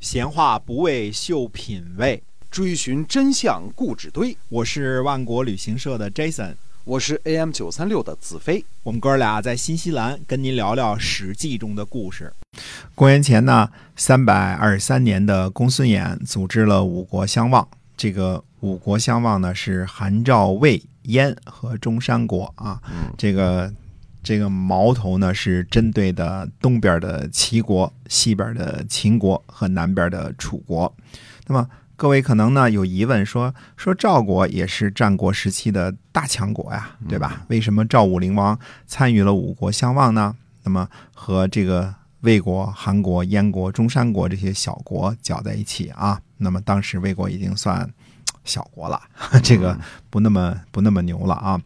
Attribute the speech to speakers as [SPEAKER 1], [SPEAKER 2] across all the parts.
[SPEAKER 1] 闲话不为秀品味，
[SPEAKER 2] 追寻真相故纸堆。
[SPEAKER 1] 我是万国旅行社的 Jason，
[SPEAKER 2] 我是 AM 九三六的子飞。
[SPEAKER 1] 我们哥俩在新西兰跟您聊聊《史记》中的故事。公元前呢三百二十三年的公孙衍组织了五国相望，这个五国相望呢是韩、赵、魏、燕和中山国啊。这个这个矛头呢是针对的东边的齐国、西边的秦国和南边的楚国。那么各位可能呢有疑问，说说赵国也是战国时期的大强国呀，对吧？为什么赵武灵王参与了五国相望呢？那么和这个魏国、韩国、燕国、中山国这些小国搅在一起啊？那么当时魏国已经算小国了，这个不那么不那么牛了啊！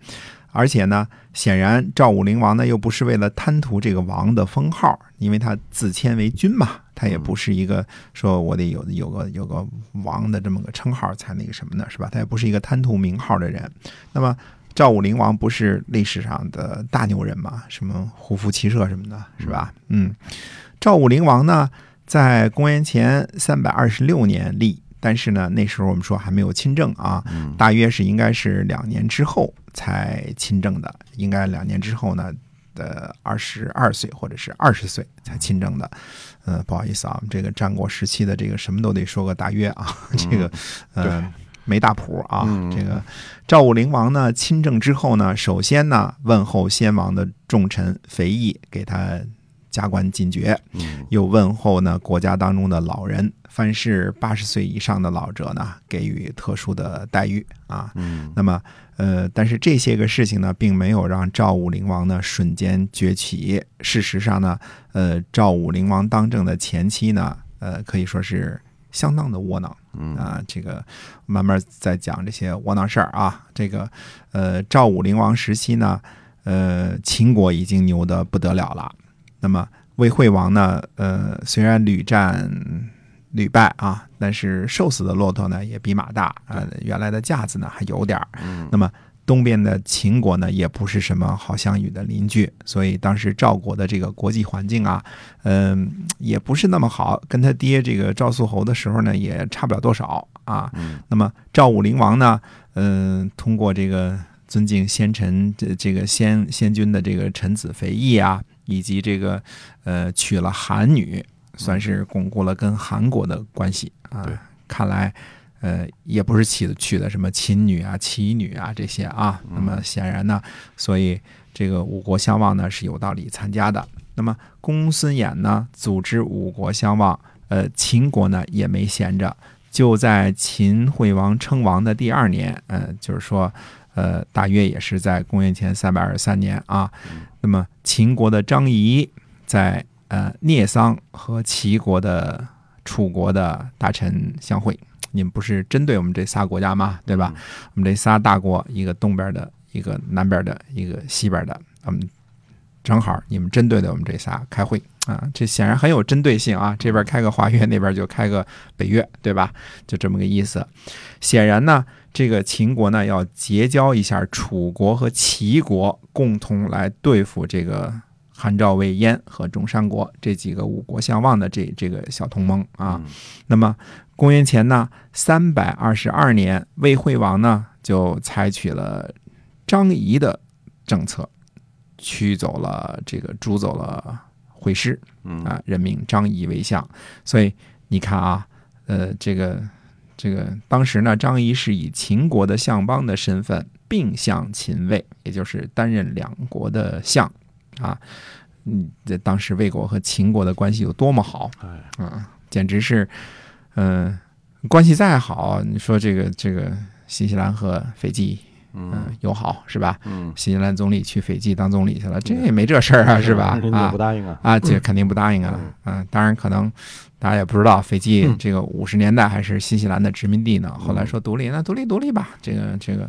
[SPEAKER 1] 而且呢，显然赵武灵王呢又不是为了贪图这个王的封号，因为他自谦为君嘛，他也不是一个说我得有有个有个王的这么个称号才那个什么的，是吧？他也不是一个贪图名号的人。那么赵武灵王不是历史上的大牛人嘛？什么胡服骑射什么的，是吧？嗯，赵武灵王呢，在公元前三百二十六年立。但是呢，那时候我们说还没有亲政啊，大约是应该是两年之后才亲政的，应该两年之后呢呃二十二岁或者是二十岁才亲政的。呃，不好意思啊，我们这个战国时期的这个什么都得说个大约啊，这个呃没大谱啊。这个赵武灵王呢亲政之后呢，首先呢问候先王的重臣肥义，给他加官进爵，又问候呢国家当中的老人。凡是八十岁以上的老者呢，给予特殊的待遇啊。
[SPEAKER 2] 嗯，
[SPEAKER 1] 那么，呃，但是这些个事情呢，并没有让赵武灵王呢瞬间崛起。事实上呢，呃，赵武灵王当政的前期呢，呃，可以说是相当的窝囊。
[SPEAKER 2] 嗯
[SPEAKER 1] 啊，这个慢慢再讲这些窝囊事儿啊。这个，呃，赵武灵王时期呢，呃，秦国已经牛得不得了了。那么魏惠王呢，呃，虽然屡战。屡败啊，但是瘦死的骆驼呢也比马大，呃，原来的架子呢还有点儿。那么东边的秦国呢也不是什么好相与的邻居，所以当时赵国的这个国际环境啊，嗯，也不是那么好。跟他爹这个赵肃侯的时候呢也差不了多少啊。那么赵武灵王呢，嗯，通过这个尊敬先臣这这个先先君的这个臣子肥义啊，以及这个呃娶了韩女。算是巩固了跟韩国的关系啊。看来，呃，也不是娶的娶的什么秦女啊、齐女啊这些啊。那么显然呢，所以这个五国相望呢是有道理参加的。那么公孙衍呢组织五国相望，呃，秦国呢也没闲着，就在秦惠王称王的第二年，呃，就是说，呃，大约也是在公元前三百二十三年啊。那么秦国的张仪在。呃，聂桑和齐国的、楚国的大臣相会，你们不是针对我们这仨国家吗？对吧？我们这仨大国，一个东边的，一个南边的，一个西边的，我们正好你们针对的我们这仨开会啊，这显然很有针对性啊。这边开个华约，那边就开个北约，对吧？就这么个意思。显然呢，这个秦国呢要结交一下楚国和齐国，共同来对付这个。韩赵魏燕和中山国这几个五国相望的这这个小同盟啊，那么公元前呢三百二十二年，魏惠王呢就采取了张仪的政策，驱走了这个逐走了惠师啊，任命张仪为相。所以你看啊，呃，这个这个当时呢，张仪是以秦国的相邦的身份并相秦魏，也就是担任两国的相。啊，嗯，这当时魏国和秦国的关系有多么好？
[SPEAKER 2] 哎，
[SPEAKER 1] 啊，简直是，嗯，关系再好，你说这个这个新西兰和斐济，嗯，友好是吧？
[SPEAKER 2] 嗯，
[SPEAKER 1] 新西兰总理去斐济当总理去了，这也没这事儿啊，是吧？啊，
[SPEAKER 2] 不答应啊？
[SPEAKER 1] 啊，这肯定不答应啊！嗯，当然可能。大家也不知道，斐济这个五十年代还是新西兰的殖民地呢。后来说独立，那独立独立吧。这个这个，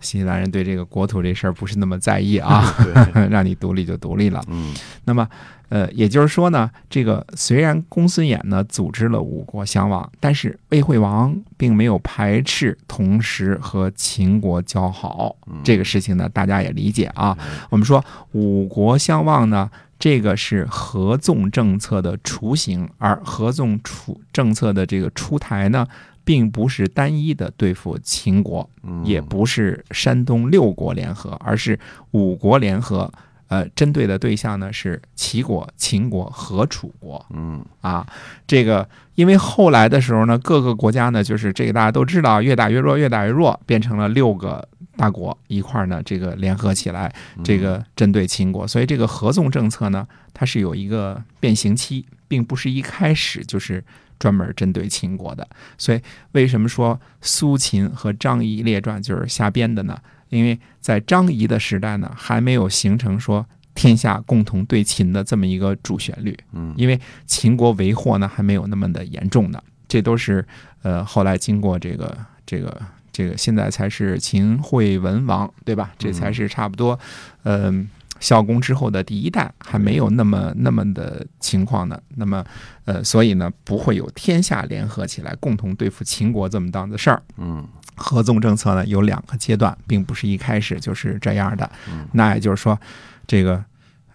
[SPEAKER 1] 新西兰人对这个国土这事儿不是那么在意啊，让你独立就独立了。
[SPEAKER 2] 嗯，
[SPEAKER 1] 那么呃，也就是说呢，这个虽然公孙衍呢组织了五国相望，但是魏惠王并没有排斥同时和秦国交好。这个事情呢，大家也理解啊。我们说五国相望呢。这个是合纵政策的雏形，而合纵出政策的这个出台呢，并不是单一的对付秦国，
[SPEAKER 2] 嗯
[SPEAKER 1] 也不是山东六国联合，而是五国联合。呃，针对的对象呢是齐国、秦国和楚国。
[SPEAKER 2] 嗯
[SPEAKER 1] 啊，这个因为后来的时候呢，各个国家呢，就是这个大家都知道，越打越弱，越打越弱，变成了六个大国一块儿呢，这个联合起来，这个针对秦国。所以这个合纵政策呢，它是有一个变形期，并不是一开始就是专门针对秦国的。所以为什么说苏秦和张仪列传就是瞎编的呢？因为在张仪的时代呢，还没有形成说天下共同对秦的这么一个主旋律。
[SPEAKER 2] 嗯
[SPEAKER 1] 因为秦国为祸呢还没有那么的严重呢，这都是呃后来经过这个这个这个现在才是秦惠文王对吧？这才是差不多，嗯、孝公之后的第一代，还没有那么那么的情况呢。那么呃，所以呢不会有天下联合起来共同对付秦国这么档子事儿。
[SPEAKER 2] 嗯
[SPEAKER 1] 合纵政策呢有两个阶段，并不是一开始就是这样的。
[SPEAKER 2] 嗯
[SPEAKER 1] 那也就是说，这个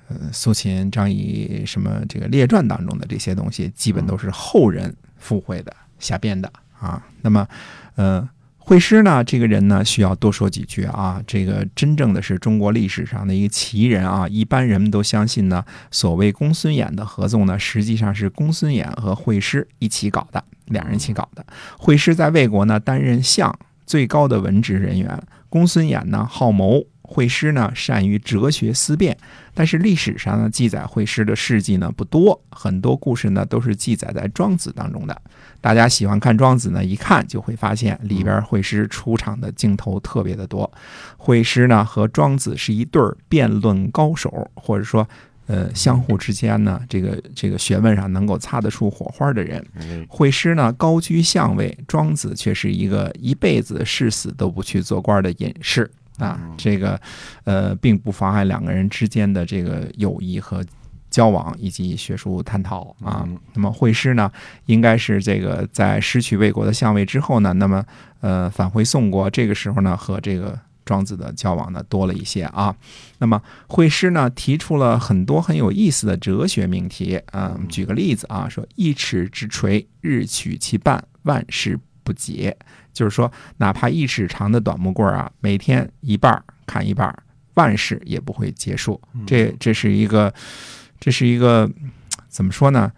[SPEAKER 1] 呃苏秦、张仪什么这个列传当中的这些东西，基本都是后人附会的、瞎编的啊。那么，呃。惠施呢，这个人呢，需要多说几句啊。这个真正的是中国历史上的一个奇人啊。一般人们都相信呢，所谓公孙衍的合纵呢，实际上是公孙衍和惠施一起搞的，两人一起搞的。惠施在魏国呢担任相，最高的文职人员。公孙衍呢好谋，惠施呢善于哲学思辨。但是历史上呢记载惠施的事迹呢不多，很多故事呢都是记载在《庄子》当中的。大家喜欢看《庄子》呢，一看就会发现里边惠施出场的镜头特别的多。惠施呢和庄子是一对儿辩论高手，或者说。呃，相互之间呢，这个这个学问上能够擦得出火花的人，
[SPEAKER 2] 哎
[SPEAKER 1] 惠施呢高居相位，庄子却是一个一辈子誓死都不去做官的隐士啊。这个呃，并不妨碍两个人之间的这个友谊和交往以及学术探讨啊。
[SPEAKER 2] 嗯
[SPEAKER 1] 那么惠施呢，应该是这个在失去魏国的相位之后呢，那么呃返回宋国，这个时候呢和这个。庄子的交往呢多了一些啊，那么惠施呢提出了很多很有意思的哲学命题啊。举个例子啊，说一尺之锤，日取其半，万事不竭。就是说，哪怕一尺长的短木棍儿啊，每天一半儿砍一半儿，万事也不会结束。这这是一个，这是一个怎么说呢？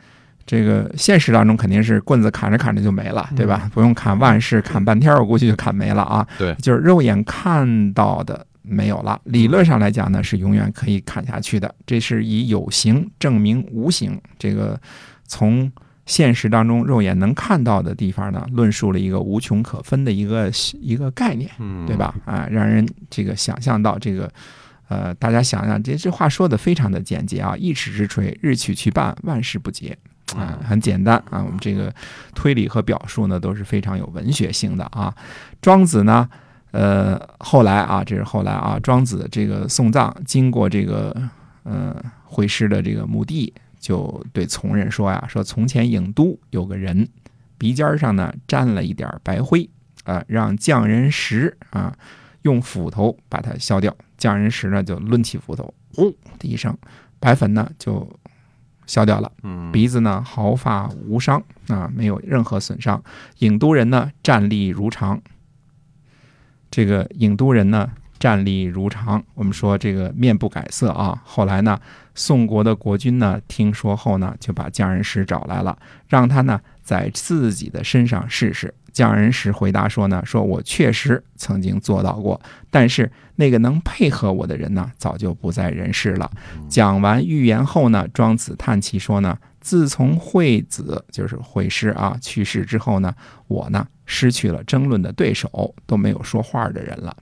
[SPEAKER 1] 这个现实当中肯定是棍子砍着砍着就没了，对吧？不用砍万事，砍半天我估计就砍没了啊。
[SPEAKER 2] 对
[SPEAKER 1] 就是肉眼看到的没有了。理论上来讲呢，是永远可以砍下去的。这是以有形证明无形，这个从现实当中肉眼能看到的地方呢，论述了一个无穷可分的一个一个概念，
[SPEAKER 2] 嗯
[SPEAKER 1] 对吧？啊，让人这个想象到这个。呃，大家想想，这这话说的非常的简洁啊！一尺之锤，日取其半，万事不竭。啊，很简单啊。我们这个推理和表述呢都是非常有文学性的啊。庄子呢，呃，后来啊，这是后来啊，庄子这个送葬经过这个呃回师的这个墓地，就对从人说呀，说从前郢都有个人，鼻尖上呢沾了一点白灰，啊、让匠人石啊用斧头把它削掉。匠人石呢就抡起斧头，呼的一声，白粉呢就削掉了。
[SPEAKER 2] 嗯
[SPEAKER 1] 鼻子呢毫发无伤啊，没有任何损伤。郢都人呢站立如常。这个郢都人呢站立如常，我们说这个面不改色啊。后来呢，宋国的国君呢听说后呢，就把匠人石找来了，让他呢在自己的身上试试。匠人石回答说呢，说我确实曾经做到过，但是那个能配合我的人呢，早就不在人世了。讲完预言后呢，庄子叹气说呢，自从惠子就是惠施啊去世之后呢，我呢失去了争论的对手，都没有说话的人了。